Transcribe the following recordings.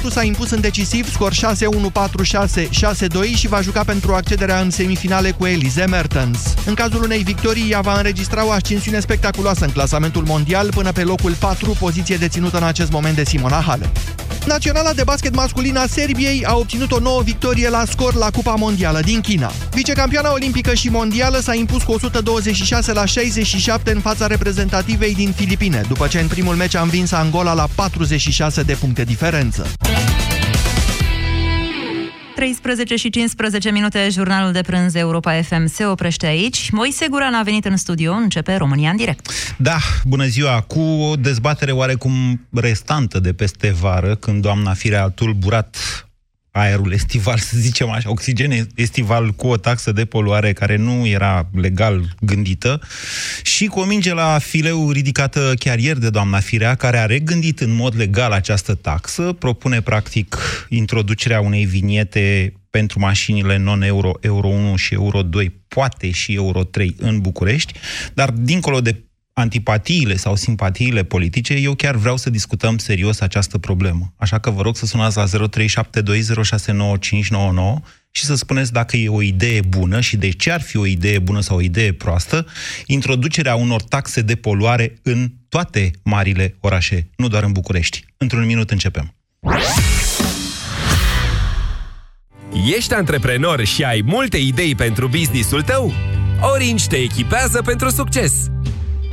Popescu s-a impus în decisiv, scor 6-1, 4-6, 6-2 și va juca pentru accederea în semifinale cu Elize Mertens. În cazul unei victorii, ea va înregistra o ascensiune spectaculoasă în clasamentul mondial până pe locul 4, poziție deținută în acest moment de Simona Halep. Naționala de basket masculin a Serbiei a obținut o nouă victorie la scor la Cupa Mondială din China. Vicecampioana olimpică și mondială s-a impus cu 126 la 67 în fața reprezentativei din Filipine, după ce în primul meci a învins Angola la 46 de puncte diferență. 13 și 15 minute, jurnalul de prânz Europa FM se oprește aici. Moise Guran a venit în studio, începe România în direct. Da, bună ziua! Cu o dezbatere oarecum restantă de peste vară, când doamna Firea a tulburat aerul estival, să zicem așa, oxigen estival cu o taxă de poluare care nu era legal gândită și cu o minge la fileu ridicată chiar ieri de doamna Firea, care a regândit în mod legal această taxă, propune practic introducerea unei viniete pentru mașinile non-euro, Euro 1 și Euro 2, poate și Euro 3 în București, dar dincolo de antipatiile sau simpatiile politice, eu chiar vreau să discutăm serios această problemă. Așa că vă rog să sunați la 0372069599 și să spuneți dacă e o idee bună și de ce ar fi o idee bună sau o idee proastă introducerea unor taxe de poluare în toate marile orașe, nu doar în București. Într-un minut începem. Ești antreprenor și ai multe idei pentru businessul tău? Orange te echipează pentru succes!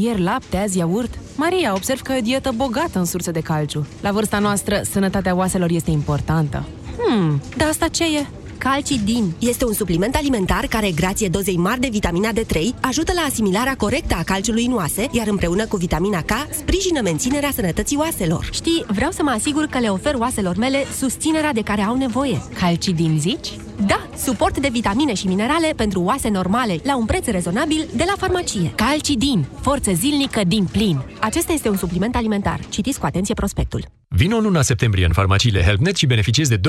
Ieri lapte, azi iaurt. Maria, observ că e o dietă bogată în surse de calciu. La vârsta noastră, sănătatea oaselor este importantă. Hmm, dar asta ce e? Calcidin este un supliment alimentar care, grație dozei mari de vitamina D3, ajută la asimilarea corectă a calciului în oase, iar împreună cu vitamina K, sprijină menținerea sănătății oaselor. Știi, vreau să mă asigur că le ofer oaselor mele susținerea de care au nevoie. Calcidin, zici? Da, suport de vitamine și minerale pentru oase normale, la un preț rezonabil de la farmacie. Calcidin, forță zilnică din plin. Acesta este un supliment alimentar. Citiți cu atenție prospectul. Vino în luna septembrie în farmaciile HelpNet și beneficiezi de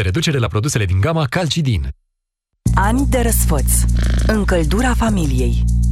20% reducere la produsele din gama Calcidin. Ani de răsfăț. Încăldura familiei.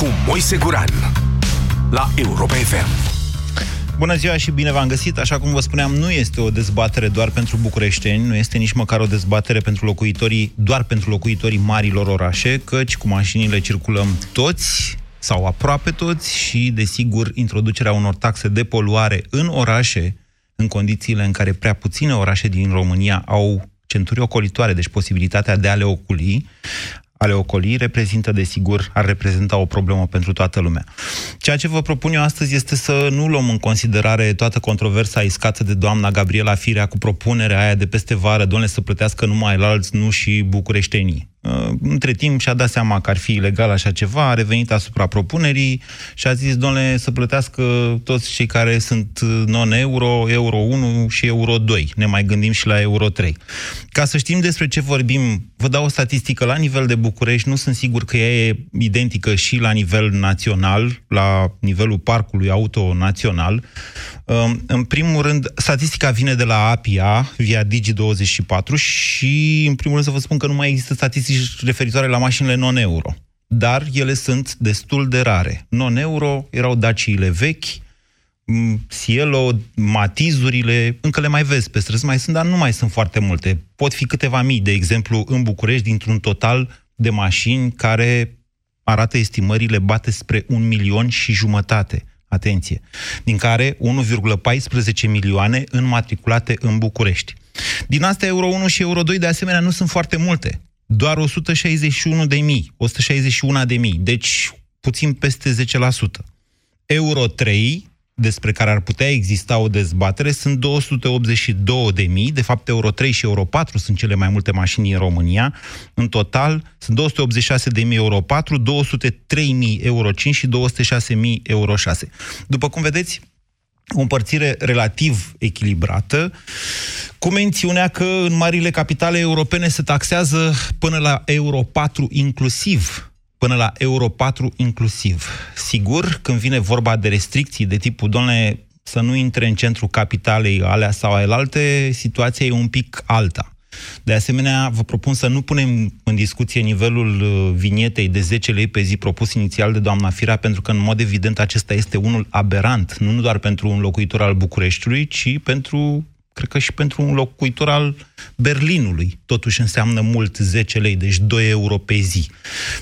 cu Moise Guran la Europa FM. Bună ziua și bine v-am găsit! Așa cum vă spuneam, nu este o dezbatere doar pentru bucureșteni, nu este nici măcar o dezbatere pentru locuitorii, doar pentru locuitorii marilor orașe, căci cu mașinile circulăm toți sau aproape toți și, desigur, introducerea unor taxe de poluare în orașe, în condițiile în care prea puține orașe din România au centuri ocolitoare, deci posibilitatea de a le oculi, a le ocoli reprezintă, desigur, ar reprezenta o problemă pentru toată lumea. Ceea ce vă propun eu astăzi este să nu luăm în considerare toată controversa iscată de doamna Gabriela Firea cu propunerea aia de peste vară, doamne, să plătească numai la alți, nu și bucureștenii. Uh, între timp și-a dat seama că ar fi ilegal așa ceva, a revenit asupra propunerii și a zis, domnule, să plătească toți cei care sunt non-euro, euro 1 și euro 2. Ne mai gândim și la euro 3. Ca să știm despre ce vorbim, vă dau o statistică. La nivel de București, nu sunt sigur că ea e identică și la nivel național, la nivelul parcului auto național. Um, în primul rând, statistica vine de la APIA, via Digi24 și, în primul rând, să vă spun că nu mai există statistici referitoare la mașinile non-euro. Dar ele sunt destul de rare. Non-euro erau daciile vechi, Cielo, matizurile, încă le mai vezi pe străzi, mai sunt, dar nu mai sunt foarte multe. Pot fi câteva mii, de exemplu, în București, dintr-un total de mașini care arată estimările, bate spre un milion și jumătate atenție, din care 1,14 milioane înmatriculate în București. Din astea, Euro 1 și Euro 2, de asemenea, nu sunt foarte multe. Doar 161 de mii, 161 de mii. Deci, puțin peste 10%. Euro 3, despre care ar putea exista o dezbatere, sunt 282 de mii, de fapt Euro 3 și Euro 4 sunt cele mai multe mașini în România. În total sunt 286 de mii Euro 4, 203 mii Euro 5 și 206 mii Euro 6. După cum vedeți, o împărțire relativ echilibrată, cu mențiunea că în marile capitale europene se taxează până la Euro 4 inclusiv, până la Euro 4 inclusiv. Sigur, când vine vorba de restricții de tipul, doamne, să nu intre în centrul capitalei alea sau alte, situația e un pic alta. De asemenea, vă propun să nu punem în discuție nivelul uh, vinietei de 10 lei pe zi propus inițial de doamna Firea, pentru că, în mod evident, acesta este unul aberant, nu doar pentru un locuitor al Bucureștiului, ci pentru cred că și pentru un locuitor al Berlinului. Totuși înseamnă mult 10 lei, deci 2 euro pe zi.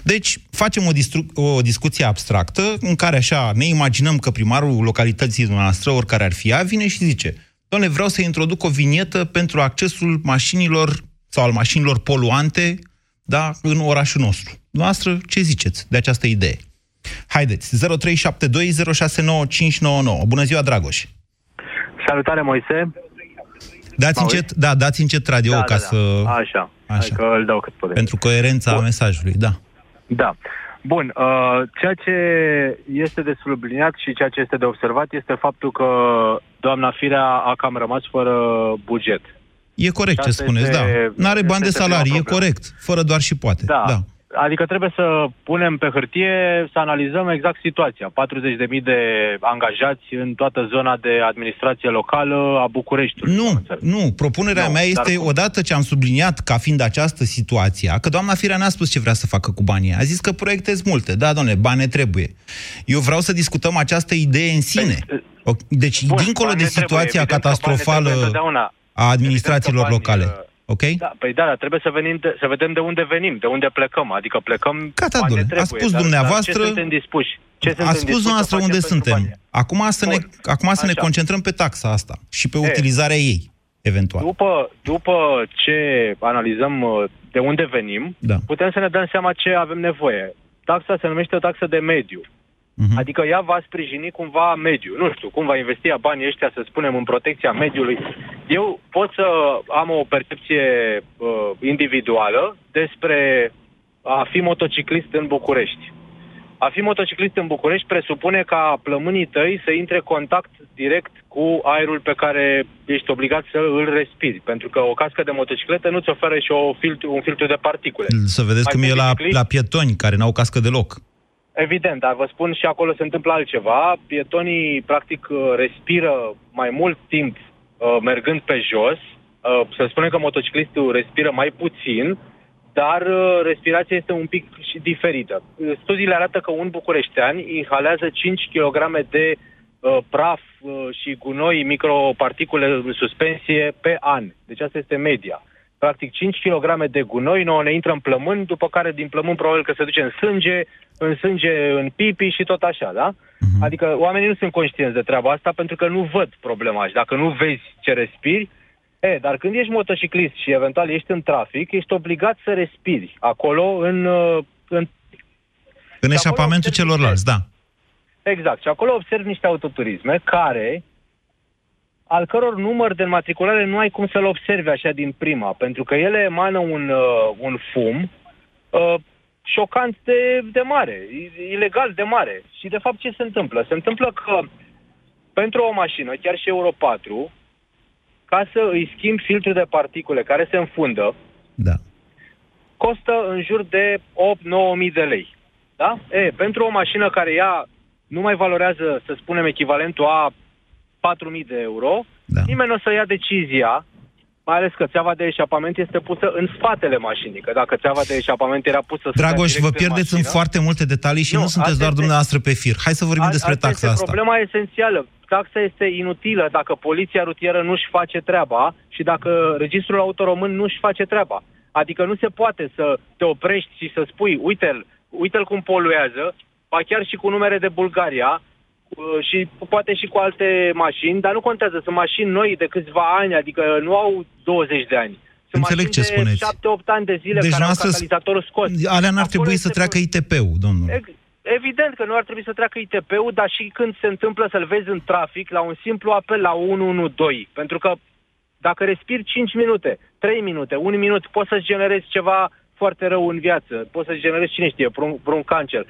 Deci facem o, distru- o discuție abstractă în care așa ne imaginăm că primarul localității noastre, oricare ar fi ea, vine și zice Doamne, vreau să introduc o vinietă pentru accesul mașinilor sau al mașinilor poluante da, în orașul nostru. Noastră, ce ziceți de această idee? Haideți, 0372069599. Bună ziua, Dragoș! Salutare, Moise! Dați încet, da, dați încet radio da, ca da, să... Da. Așa, Așa. că îl dau cât pot. Pentru coerența Bun. mesajului, da. Da. Bun, uh, ceea ce este de subliniat și ceea ce este de observat este faptul că doamna Firea a cam rămas fără buget. E corect ce spuneți, da. N-are bani de salarii, e corect. Fără doar și poate. Da. da. Adică trebuie să punem pe hârtie, să analizăm exact situația. 40.000 de angajați în toată zona de administrație locală a Bucureștiului. Nu, nu. Propunerea nu, mea este, dar... odată ce am subliniat ca fiind această situație, că doamna Firea n-a spus ce vrea să facă cu banii. A zis că proiectezi multe. Da, doamne, bani trebuie. Eu vreau să discutăm această idee în sine. Păi, deci, Bun, dincolo de situația trebuie, catastrofală a administrațiilor locale. Uh, Ok? Da, păi da, dar trebuie să, venim de, să vedem de unde venim, de unde plecăm. Adică plecăm Gata, bani trebuie. A spus dar, dumneavoastră... Dar ce suntem dispuși? Ce a spus dumneavoastră unde suntem. Acum să, ne, acum să ne concentrăm pe taxa asta și pe e, utilizarea ei, eventual. După, după ce analizăm uh, de unde venim, da. putem să ne dăm seama ce avem nevoie. Taxa se numește o taxă de mediu. Uh-huh. Adică ea va sprijini cumva mediul. Nu știu, cum va investi banii ăștia, să spunem, în protecția mediului. Eu pot să am o percepție uh, individuală despre a fi motociclist în București. A fi motociclist în București presupune ca plămânii tăi să intre contact direct cu aerul pe care ești obligat să îl respiri. Pentru că o cască de motocicletă nu-ți oferă și o filtru, un filtru de particule. Să vedeți Mai cum e la, la pietoni care n-au cască deloc. Evident, dar vă spun și acolo se întâmplă altceva. Pietonii, practic, uh, respiră mai mult timp uh, mergând pe jos. Uh, să spunem că motociclistul respiră mai puțin, dar uh, respirația este un pic și diferită. Studiile arată că un bucureștean inhalează 5 kg de uh, praf uh, și gunoi, microparticule în suspensie pe an. Deci asta este media practic 5 kg de gunoi, nouă ne intră în plămân, după care din plămân probabil că se duce în sânge, în sânge în pipi și tot așa, da? Uh-huh. Adică oamenii nu sunt conștienți de treaba asta pentru că nu văd problema și dacă nu vezi ce respiri, e, dar când ești motociclist și eventual ești în trafic, ești obligat să respiri acolo în... Uh, în, în eșapamentul celorlalți, da. Exact. Și acolo observ niște autoturisme care al căror număr de înmatriculare nu ai cum să-l observi așa din prima, pentru că ele emană un, uh, un fum uh, șocant de, de mare, ilegal de mare. Și de fapt ce se întâmplă? Se întâmplă că pentru o mașină, chiar și Euro 4, ca să îi schimbi filtrul de particule care se înfundă, da. costă în jur de 8-9 mii de lei. Da? E, pentru o mașină care ea nu mai valorează, să spunem, echivalentul a 4.000 de euro, da. nimeni nu o să ia decizia, mai ales că țeava de eșapament este pusă în spatele mașinii, că dacă țeava de eșapament era pusă... Dragoș, vă pierdeți în foarte multe detalii și nu, nu sunteți doar este, dumneavoastră pe fir. Hai să vorbim a, despre taxa este asta. problema esențială. Taxa este inutilă dacă poliția rutieră nu-și face treaba și dacă registrul autoromân nu-și face treaba. Adică nu se poate să te oprești și să spui, uite-l, uite-l cum poluează, ba chiar și cu numere de Bulgaria, Uh, și poate și cu alte mașini, dar nu contează, sunt mașini noi de câțiva ani, adică nu au 20 de ani. Sunt Înțeleg ce spuneți. 7-8 ani de zile deci care au catalizatorul scos. Alea n-ar trebui să treacă ITP-ul, domnule. Ex- evident că nu ar trebui să treacă ITP-ul, dar și când se întâmplă să-l vezi în trafic, la un simplu apel la 112. Pentru că dacă respiri 5 minute, 3 minute, 1 minut, poți să-ți generezi ceva foarte rău în viață, poți să-ți generezi, cine știe, un, un cancer.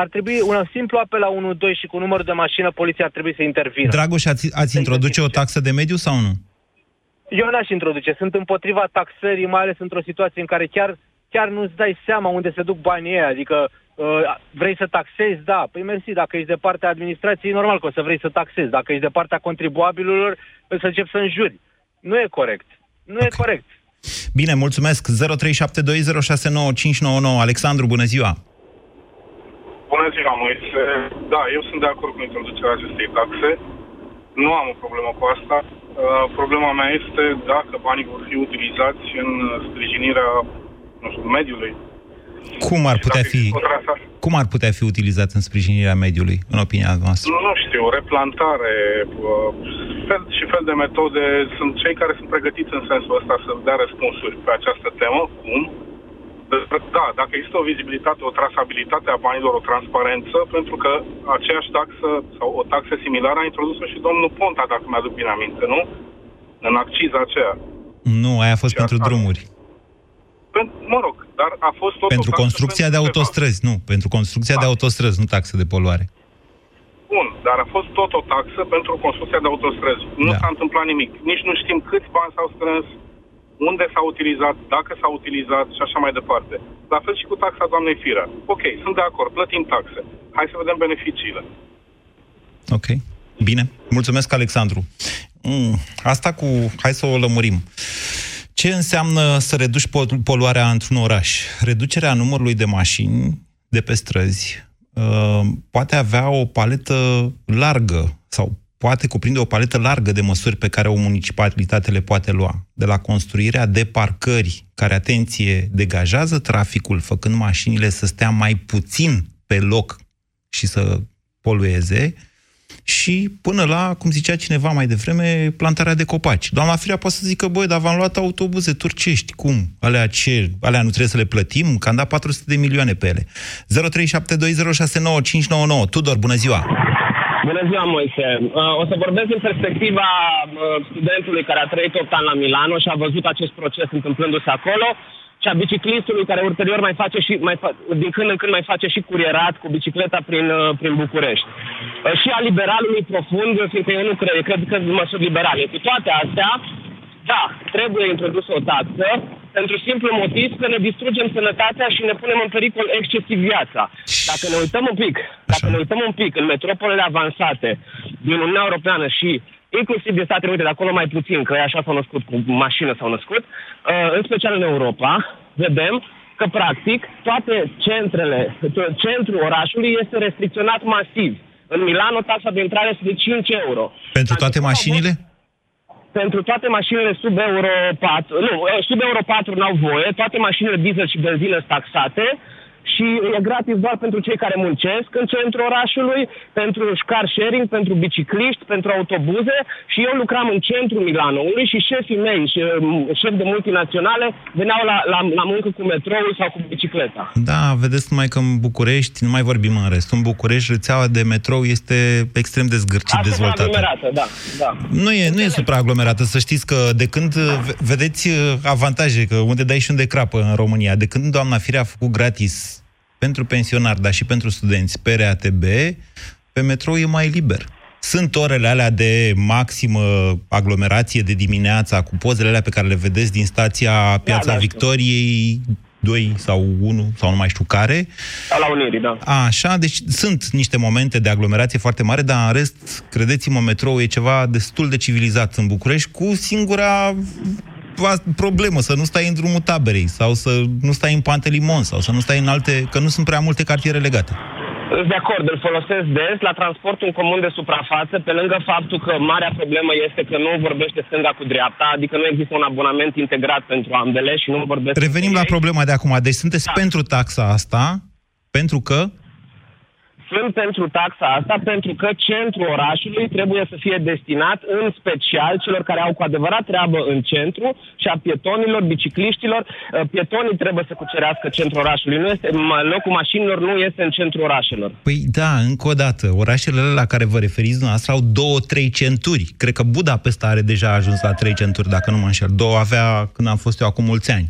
Ar trebui un simplu apel la 112 și cu numărul de mașină, poliția ar trebui să intervină. Dragoș, ați, ați introduce o taxă de mediu sau nu? Eu n-aș introduce. Sunt împotriva taxării, mai ales într-o situație în care chiar, chiar nu-ți dai seama unde se duc banii ăia. Adică uh, vrei să taxezi? Da. Păi mersi, dacă ești de partea administrației, e normal că o să vrei să taxezi. Dacă ești de partea contribuabililor, o să începi să înjuri. Nu e corect. Nu okay. e corect. Bine, mulțumesc. 0372069599. Alexandru, bună ziua! Bună ziua, Moise. Da, eu sunt de acord cu introducerea acestei taxe. Nu am o problemă cu asta. Uh, problema mea este dacă banii vor fi utilizați în sprijinirea nu știu, mediului. Cum ar putea fi cum ar putea fi utilizat în sprijinirea mediului, în opinia noastră? Nu, nu știu, replantare, uh, fel și fel de metode. Sunt cei care sunt pregătiți în sensul ăsta să dea răspunsuri pe această temă. Cum? Da, dacă există o vizibilitate, o trasabilitate a banilor, o transparență, pentru că aceeași taxă sau o taxă similară a introdus-o și domnul Ponta, dacă mi-aduc bine aminte, nu? În acciza aceea. Nu, aia a fost și pentru a, drumuri. Pentru, mă rog, dar a fost tot Pentru construcția pentru de autostrăzi, nu. Pentru construcția da. de autostrăzi, nu taxă de poluare. Bun, dar a fost tot o taxă pentru construcția de autostrăzi. Nu da. s-a întâmplat nimic. Nici nu știm câți bani s-au strâns, unde s-a utilizat, dacă s-a utilizat și așa mai departe. La fel și cu taxa doamnei Fira. Ok, sunt de acord, plătim taxe. Hai să vedem beneficiile. Ok. Bine. Mulțumesc, Alexandru. Mm, asta cu... Hai să o lămurim. Ce înseamnă să reduci poluarea într-un oraș? Reducerea numărului de mașini de pe străzi uh, poate avea o paletă largă sau poate cuprinde o paletă largă de măsuri pe care o municipalitate le poate lua. De la construirea de parcări care, atenție, degajează traficul, făcând mașinile să stea mai puțin pe loc și să polueze, și până la, cum zicea cineva mai devreme, plantarea de copaci. Doamna Firea poate să zică, băi, dar v-am luat autobuze turcești, cum? Alea ce? Alea nu trebuie să le plătim? Că am dat 400 de milioane pe ele. 0372069599. Tudor, bună ziua! Bună ziua, Moise. Uh, o să vorbesc din perspectiva uh, studentului care a trăit 8 ani la Milano și a văzut acest proces întâmplându-se acolo și a biciclistului care ulterior mai face și, mai fa- din când în când mai face și curierat cu bicicleta prin, uh, prin București. Și a liberalului profund, fiindcă eu nu cred, cred că sunt măsuri liberale. Cu toate astea, da, trebuie introdusă o taxă, pentru simplu motiv că ne distrugem sănătatea și ne punem în pericol excesiv viața. Dacă ne uităm un pic, dacă ne uităm un pic în metropolele avansate din Uniunea Europeană și inclusiv din Statele Unite, de acolo mai puțin, că așa s-au născut, cu mașină s-au născut, uh, în special în Europa, vedem că, practic, toate centrele, centrul orașului este restricționat masiv. În Milano, taxa de intrare este de 5 euro. Pentru toate mașinile? Pentru toate mașinile sub Euro 4, nu, sub Euro 4 n-au voie, toate mașinile diesel și benzină sunt taxate, și e gratis doar pentru cei care muncesc în centrul orașului, pentru car sharing, pentru bicicliști, pentru autobuze și eu lucram în centrul Milanoului și șefii mei, um, șefi de multinaționale, veneau la, la, la muncă cu metroul sau cu bicicleta. Da, vedeți numai că în București, nu mai vorbim în rest, în București rețeaua de metrou este extrem de zgârcit dezvoltată. da, da. Nu e, nu e supraaglomerată, să știți că de când vedeți avantaje, că unde dai și unde crapă în România, de când doamna Firea a făcut gratis pentru pensionari, dar și pentru studenți pe RATB, pe metrou e mai liber. Sunt orele alea de maximă aglomerație de dimineața, cu pozele alea pe care le vedeți din stația Piața da, da, Victoriei, 2 sau 1 sau nu mai știu care. La Unirii, da. Așa, deci sunt niște momente de aglomerație foarte mare, dar în rest, credeți-mă, metrou e ceva destul de civilizat în București, cu singura problemă, să nu stai în drumul taberei sau să nu stai în Pantelimon sau să nu stai în alte, că nu sunt prea multe cartiere legate. De acord, îl folosesc des la transportul în comun de suprafață, pe lângă faptul că marea problemă este că nu vorbește stânga cu dreapta, adică nu există un abonament integrat pentru ambele și nu vorbesc... Revenim la problema de acum. Deci sunteți da. pentru taxa asta, pentru că sunt pentru taxa asta pentru că centrul orașului trebuie să fie destinat în special celor care au cu adevărat treabă în centru și a pietonilor, bicicliștilor. Uh, pietonii trebuie să cucerească centrul orașului. Nu este, locul mașinilor nu este în centrul orașelor. Păi da, încă o dată, orașele la care vă referiți dumneavoastră au două, trei centuri. Cred că Budapesta are deja ajuns la trei centuri, dacă nu mă înșel. Două avea când am fost eu acum mulți ani.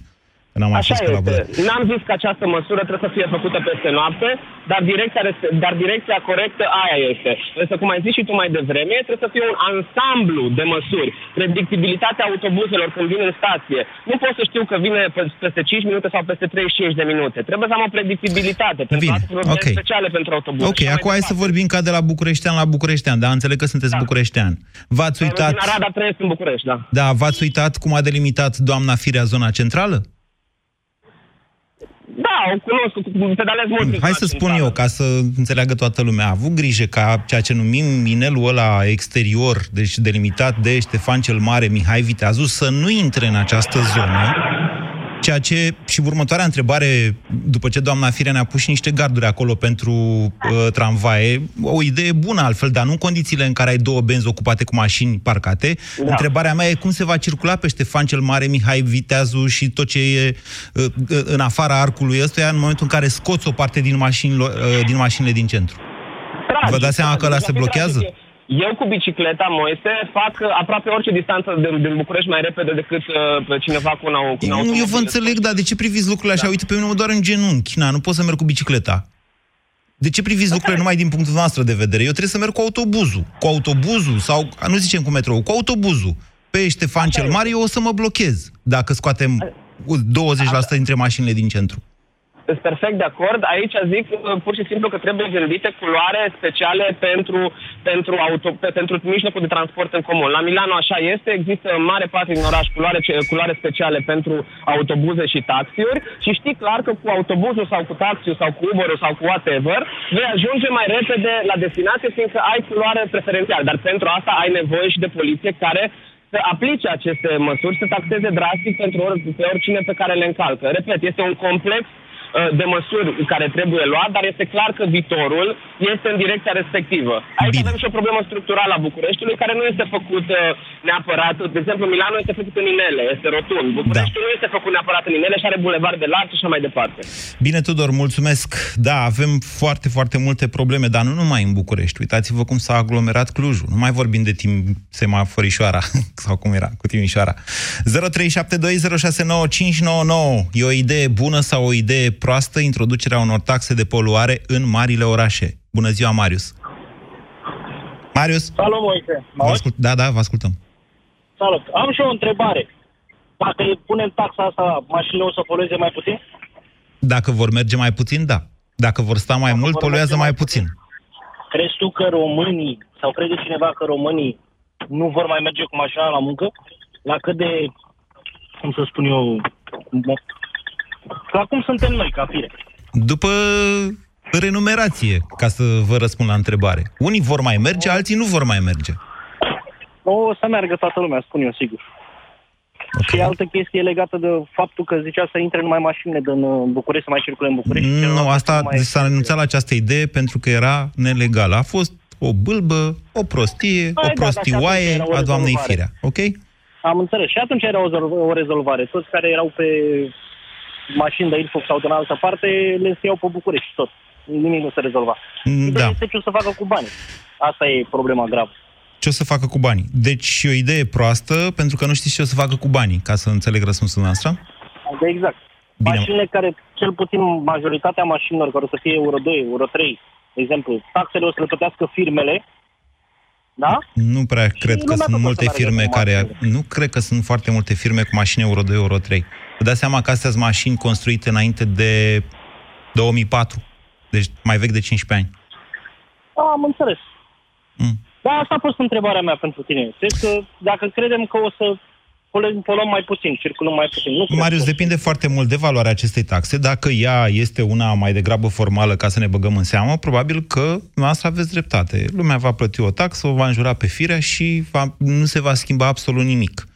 Când am Așa este. La N-am zis că această măsură trebuie să fie făcută peste noapte, dar direcția, dar direcția corectă aia este. Însă, cum ai zis și tu mai devreme, trebuie să fie un ansamblu de măsuri. Predictibilitatea autobuzelor când vin în stație. Nu pot să știu că vine peste 5 minute sau peste 35 de minute. Trebuie să am o predictibilitate. Pentru Bine, okay. speciale pentru autobuz. Ok, acum hai să vorbim ca de la Bucureștean la Bucureștean, da? Înțeleg că sunteți da. bucureștean. V-ați uitat... Din Arada trăiesc în București, da. Da, v-ați uitat cum a delimitat doamna Firea zona centrală? Da, o cunosc, pedalez mult. Hai să spun eu, ca să înțeleagă toată lumea. A avut grijă ca ceea ce numim minelul ăla exterior, deci delimitat de Ștefan cel Mare, Mihai Viteazu, să nu intre în această zonă Ceea ce, și următoarea întrebare, după ce doamna Firea ne-a pus și niște garduri acolo pentru uh, tramvaie, o idee bună altfel, dar nu în condițiile în care ai două benzi ocupate cu mașini parcate. Da. Întrebarea mea e cum se va circula pe Ștefan cel Mare, Mihai Viteazu și tot ce e uh, în afara arcului ăstuia în momentul în care scoți o parte din, mașini, uh, din mașinile din centru. Tragic, Vă dați seama că ăla se blochează? Tragic. Eu cu bicicleta, Moise, fac aproape orice distanță din, din București mai repede decât uh, cineva cu un, cu un automobil. Eu vă înțeleg, dar de ce priviți lucrurile așa? Da. Uite, pe mine mă doar în genunchi. Na, nu pot să merg cu bicicleta. De ce priviți okay. lucrurile numai din punctul noastrro de vedere? Eu trebuie să merg cu autobuzul. Cu autobuzul sau, nu zicem cu metrou, cu autobuzul. Pe Ștefan cel Mare eu o să mă blochez dacă scoatem 20% dintre mașinile din centru. Sunt perfect de acord. Aici zic uh, pur și simplu că trebuie gândite culoare speciale pentru, pentru, auto, pentru mijlocul de transport în comun. La Milano așa este, există în mare parte din oraș culoare, culoare speciale pentru autobuze și taxiuri și știi clar că cu autobuzul sau cu taxiul sau cu uber sau cu whatever vei ajunge mai repede la destinație fiindcă ai culoare preferențială. Dar pentru asta ai nevoie și de poliție care să aplice aceste măsuri, să taxeze drastic pentru or, pe oricine pe care le încalcă. Repet, este un complex Uh, de măsuri care trebuie luat, dar este clar că viitorul este în direcția respectivă. Aici Bine. avem și o problemă structurală a Bucureștiului care nu este făcută neapărat, de exemplu Milano este făcut în inele, este rotund. Bucureștiul da. nu este făcut neapărat în inele și are bulevard de larg și așa mai departe. Bine, Tudor, mulțumesc. Da, avem foarte, foarte multe probleme, dar nu numai în București. Uitați-vă cum s-a aglomerat Clujul. Nu mai vorbim de timp semaforișoara, sau cum era, cu Timișoara. 0372069599. E o idee bună sau o idee proastă introducerea unor taxe de poluare în marile orașe. Bună ziua, Marius! Marius? Salut, Moise! Vă ascult... Da, da, vă ascultăm. Salut! Am și o întrebare. Dacă punem taxa asta, mașinile o să polueze mai puțin? Dacă vor merge mai puțin, da. Dacă vor sta mai Dacă mult, poluează mai puțin. puțin. Crezi tu că românii, sau crede cineva că românii nu vor mai merge cu mașina la muncă? La cât de, cum să spun eu, la cum suntem noi, ca fire? După renumerație, ca să vă răspund la întrebare. Unii vor mai merge, alții nu vor mai merge. O să meargă toată lumea, spun eu, sigur. Okay. Și altă chestie legată de faptul că zicea să intre numai mașinile din uh, București, să mai circule în București. Nu, asta mai... s-a renunțat la această idee pentru că era nelegală. A fost o bâlbă, o prostie, Hai, o da, prostioaie da, a doamnei Firea. Ok? Am înțeles. Și atunci era o, o rezolvare. Toți care erau pe mașini de Ilfov sau din altă parte, le iau pe București tot. Nimic nu se rezolva. Mm, da. este ce o să facă cu banii. Asta e problema gravă. Ce o să facă cu banii? Deci o idee proastă, pentru că nu știți ce o să facă cu banii, ca să înțeleg răspunsul noastră? De exact. Bine. Mașinile care, cel puțin majoritatea mașinilor care o să fie Euro 2, Euro 3, de exemplu, taxele o să le plătească firmele, da? Nu prea cred că sunt multe firme care... Nu cred că sunt foarte multe firme cu mașini Euro 2, Euro 3. Vă dați seama că astea sunt mașini construite înainte de 2004. Deci mai vechi de 15 ani. Da, am înțeles. Mm. Da, asta a fost întrebarea mea pentru tine. Deci că dacă credem că o să poluăm mai puțin, circulăm mai puțin. Nu Marius, depinde foarte mult de valoarea acestei taxe. Dacă ea este una mai degrabă formală ca să ne băgăm în seamă, probabil că noastră aveți dreptate. Lumea va plăti o taxă, o va înjura pe firea și va, nu se va schimba absolut nimic.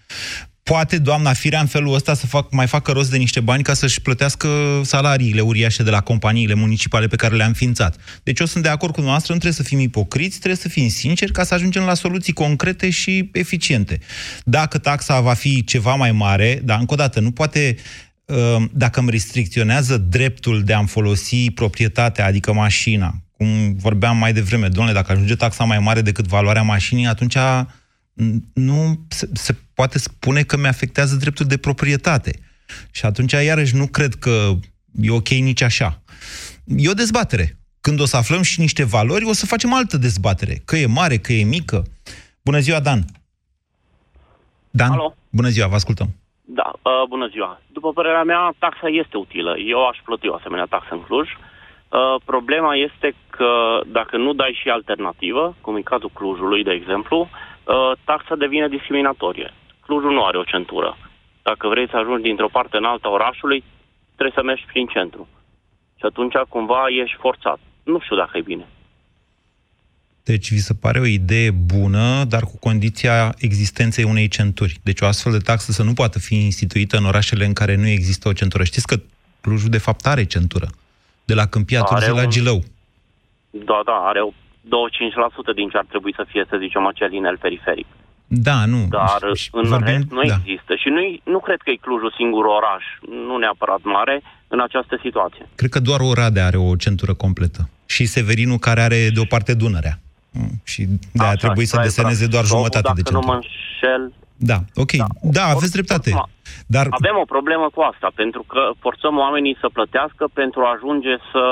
Poate doamna Firea în felul ăsta să fac, mai facă rost de niște bani ca să-și plătească salariile uriașe de la companiile municipale pe care le-a înființat. Deci eu sunt de acord cu noastră, nu trebuie să fim ipocriți, trebuie să fim sinceri ca să ajungem la soluții concrete și eficiente. Dacă taxa va fi ceva mai mare, dar încă o dată, nu poate uh, dacă îmi restricționează dreptul de a-mi folosi proprietatea, adică mașina, cum vorbeam mai devreme, domnule, dacă ajunge taxa mai mare decât valoarea mașinii, atunci nu se, se poate spune că mi-afectează dreptul de proprietate. Și atunci, iarăși, nu cred că e ok nici așa. E o dezbatere. Când o să aflăm și niște valori, o să facem altă dezbatere. Că e mare, că e mică. Bună ziua, Dan! Dan, Alo? bună ziua, vă ascultăm. Da, uh, bună ziua. După părerea mea, taxa este utilă. Eu aș plăti o asemenea taxă în Cluj. Uh, problema este că dacă nu dai și alternativă, cum în cazul Clujului, de exemplu, Uh, taxa devine discriminatorie. Clujul nu are o centură. Dacă vrei să ajungi dintr-o parte în alta orașului, trebuie să mergi prin centru. Și atunci cumva ești forțat. Nu știu dacă e bine. Deci vi se pare o idee bună, dar cu condiția existenței unei centuri. Deci o astfel de taxă să nu poată fi instituită în orașele în care nu există o centură. Știți că Clujul de fapt are centură. De la Câmpia Turzii la Gilău. Da, da, are o 25% din ce ar trebui să fie, să zicem, acel inel periferic. Da, nu. Dar în Vorbim- rest nu da. există. Și nu, nu cred că e Clujul singur oraș, nu neapărat mare, în această situație. Cred că doar Oradea are o centură completă. Și Severinul care are de o parte Dunărea. Mm, Și de a trebui să Așa, deseneze exact. doar Sau, jumătate de Dacă nu centură. mă înșel, Da, ok. Da, aveți dreptate. Dar avem o problemă cu asta, pentru că forțăm oamenii să plătească pentru a ajunge să,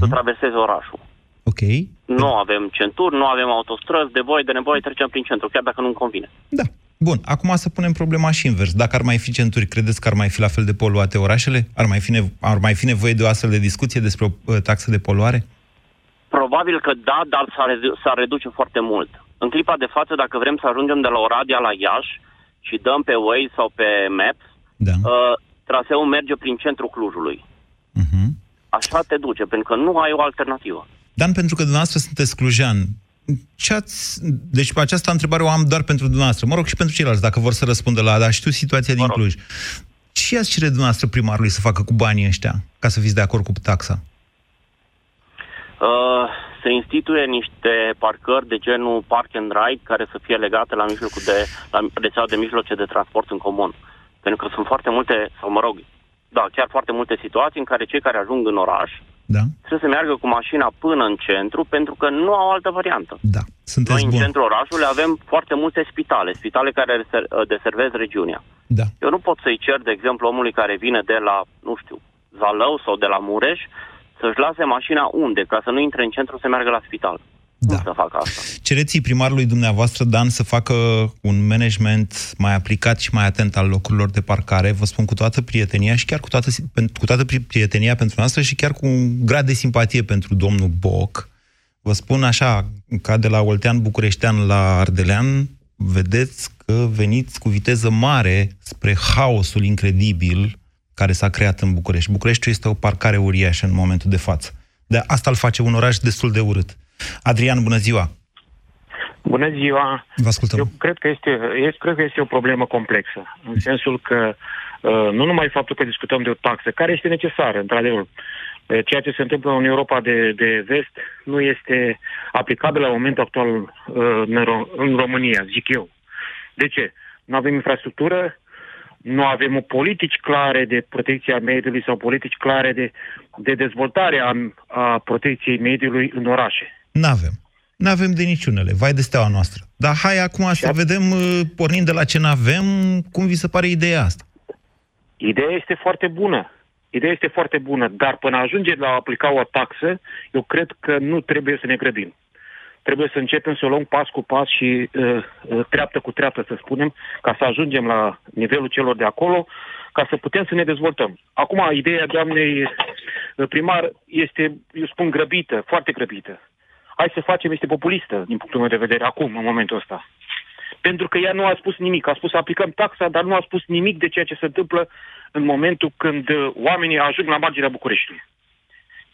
să traverseze orașul. Mhm. Ok. Nu avem centuri, nu avem autostrăzi, de voie, de nevoie, trecem prin centru, chiar dacă nu-mi convine. Bun, acum să punem problema și invers. Dacă ar mai fi centuri, credeți că ar mai fi la fel de poluate orașele? Ar mai fi, nevo- ar mai fi nevoie de o astfel de discuție despre o uh, taxă de poluare? Probabil că da, dar s-ar, redu- s-ar reduce foarte mult. În clipa de față, dacă vrem să ajungem de la Oradea la Iași și dăm pe Waze sau pe Maps, da. uh, traseul merge prin centrul Clujului. Mhm. Așa te duce, pentru că nu ai o alternativă. Dan, pentru că dumneavoastră sunteți clujan, ce ați... Deci pe această întrebare o am doar pentru dumneavoastră. Mă rog, și pentru ceilalți, dacă vor să răspundă la... Dar știu situația din Cluj. Ce ați cere dumneavoastră primarului să facă cu banii ăștia, ca să fiți de acord cu taxa? Uh, să instituie niște parcări de genul park and ride care să fie legate la mijlocul de la rețeaua de mijloace de transport în comun. Pentru că sunt foarte multe, sau mă rog, da, chiar foarte multe situații în care cei care ajung în oraș Da. trebuie să meargă cu mașina până în centru pentru că nu au altă variantă. Da, sunteți Noi în bun. centrul orașului avem foarte multe spitale, spitale care reser- deservez regiunea. Da. Eu nu pot să-i cer, de exemplu, omului care vine de la, nu știu, Zalău sau de la Mureș, să-și lase mașina unde, ca să nu intre în centru să meargă la spital. Da. Cum să facă asta? Cereți primarului dumneavoastră, Dan, să facă un management mai aplicat și mai atent al locurilor de parcare. Vă spun cu toată prietenia și chiar cu toată, cu toată pri- prietenia pentru noastră și chiar cu un grad de simpatie pentru domnul Boc. Vă spun așa, ca de la Oltean Bucureștean la Ardelean, vedeți că veniți cu viteză mare spre haosul incredibil care s-a creat în București. Bucureștiul este o parcare uriașă în momentul de față. De asta îl face un oraș destul de urât. Adrian, bună ziua! Bună ziua! Vă ascultăm. Eu cred că este, eu cred că este o problemă complexă, în sensul că uh, nu numai faptul că discutăm de o taxă, care este necesară, într-adevăr, uh, ceea ce se întâmplă în Europa de, de vest nu este aplicabil la momentul actual uh, în, Ro- în România, zic eu. De ce? Nu avem infrastructură, nu avem o politici clare de protecție a mediului sau politici clare de, de dezvoltare a, a protecției mediului în orașe. N-avem. N-avem de niciunele. Vai de steaua noastră. Dar hai acum să vedem, uh, pornind de la ce n-avem, cum vi se pare ideea asta. Ideea este foarte bună. Ideea este foarte bună, dar până ajunge la a aplica o taxă, eu cred că nu trebuie să ne grăbim. Trebuie să începem să o luăm pas cu pas și uh, uh, treaptă cu treaptă, să spunem, ca să ajungem la nivelul celor de acolo, ca să putem să ne dezvoltăm. Acum, ideea doamnei uh, primar este, eu spun, grăbită, foarte grăbită. Hai să facem, este populistă, din punctul meu de vedere, acum, în momentul ăsta. Pentru că ea nu a spus nimic. A spus să aplicăm taxa, dar nu a spus nimic de ceea ce se întâmplă în momentul când uh, oamenii ajung la marginea Bucureștiului.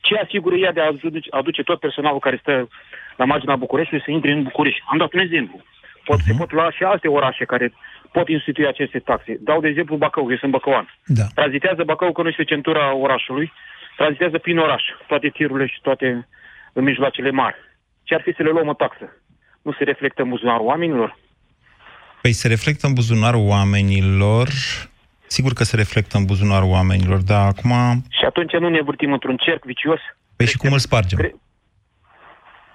Ce asigură ea de a aduce, aduce tot personalul care stă la marginea Bucureștiului să intre în București? Am dat un exemplu. Pot, Se pot lua și alte orașe care pot institui aceste taxe. Dau de exemplu Bacău, eu sunt băcăuan. Da. Tranzitează Bacău că nu este centura orașului, tranzitează prin oraș, toate tirurile și toate mijloacele mari. Ce ar fi să le luăm o taxă? Nu se reflectă în buzunarul oamenilor? Păi se reflectă în buzunarul oamenilor, sigur că se reflectă în buzunarul oamenilor, dar acum... Și atunci nu ne vârtim într-un cerc vicios? Păi și cum îl spargem? Cre-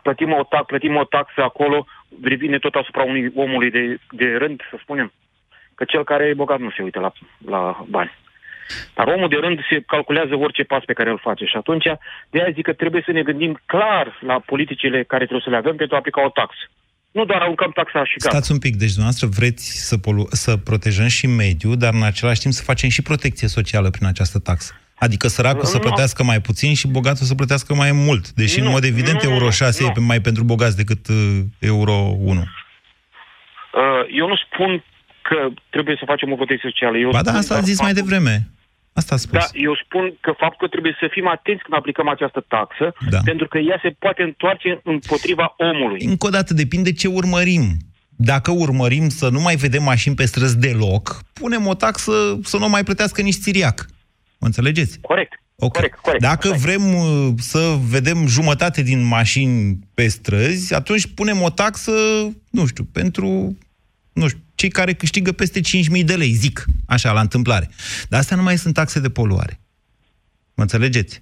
plătim o, tax, plătim o taxă acolo, revine tot asupra unui omului de, de rând, să spunem, că cel care e bogat nu se uită la, la bani. Dar omul de rând se calculează orice pas pe care îl face și atunci de aia zic că trebuie să ne gândim clar la politicile care trebuie să le avem pentru a aplica o taxă. Nu doar aruncăm taxa și gata. Stați un pic, deci dumneavoastră vreți să, polu- să protejăm și mediul, dar în același timp să facem și protecție socială prin această taxă. Adică săracul Nu, să nu. plătească mai puțin și bogatul să plătească mai mult. Deși, Nu, în mod evident, nu, nu, euro 6 nu. e mai pentru bogați decât uh, euro 1. Uh, Eu nu spun că trebuie să facem o protecție socială. Eu Ba da, spun asta a doar zis mai faptul- devreme. Asta a spus. Da, eu spun că faptul că trebuie să fim atenți când aplicăm această taxă, Da. pentru că ea se poate întoarce împotriva omului. Încă o dată, depinde ce urmărim. Dacă urmărim să nu mai vedem mașini pe străzi deloc, punem o taxă să nu mai plătească nici țiriac. Mă înțelegeți? Corect. Okay. Corect, corect. Dacă vrem uh, să vedem jumătate din mașini pe străzi, atunci punem o taxă, nu știu, pentru nu știu, cei care câștigă peste 5.000 de lei, zic, așa, la întâmplare. Dar astea nu mai sunt taxe de poluare. Mă înțelegeți?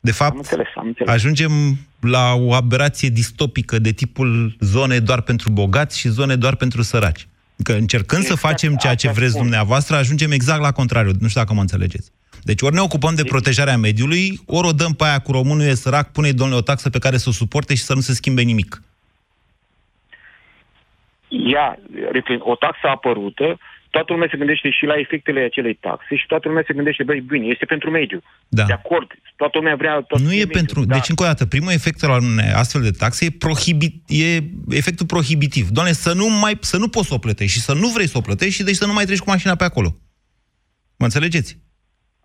De fapt, Am înțeles, am înțeles. ajungem la o aberație distopică de tipul zone doar pentru bogați și zone doar pentru săraci. Că încercând să Exact, facem ceea ce asta vreți spun. dumneavoastră, ajungem exact la contrariu. Nu știu dacă mă înțelegeți. Deci ori ne ocupăm de protejarea mediului, ori o dăm pe aia cu românul e sărac, pune domnule o taxă pe care să o suporte și să nu se schimbe nimic. Ea, repet, o taxă apărută, toată lumea se gândește și la efectele acelei taxe și toată lumea se gândește, băi, bine, este pentru mediu. Da. De acord, toată lumea vrea... Tot Nu e pentru... Da. Deci, încă o dată, primul efect al unei astfel de taxe e, prohibit, e efectul prohibitiv. Doamne, să nu, mai, să nu poți să o plătești și să nu vrei să o plătești și deci să nu mai treci cu mașina pe acolo. Mă înțelegeți?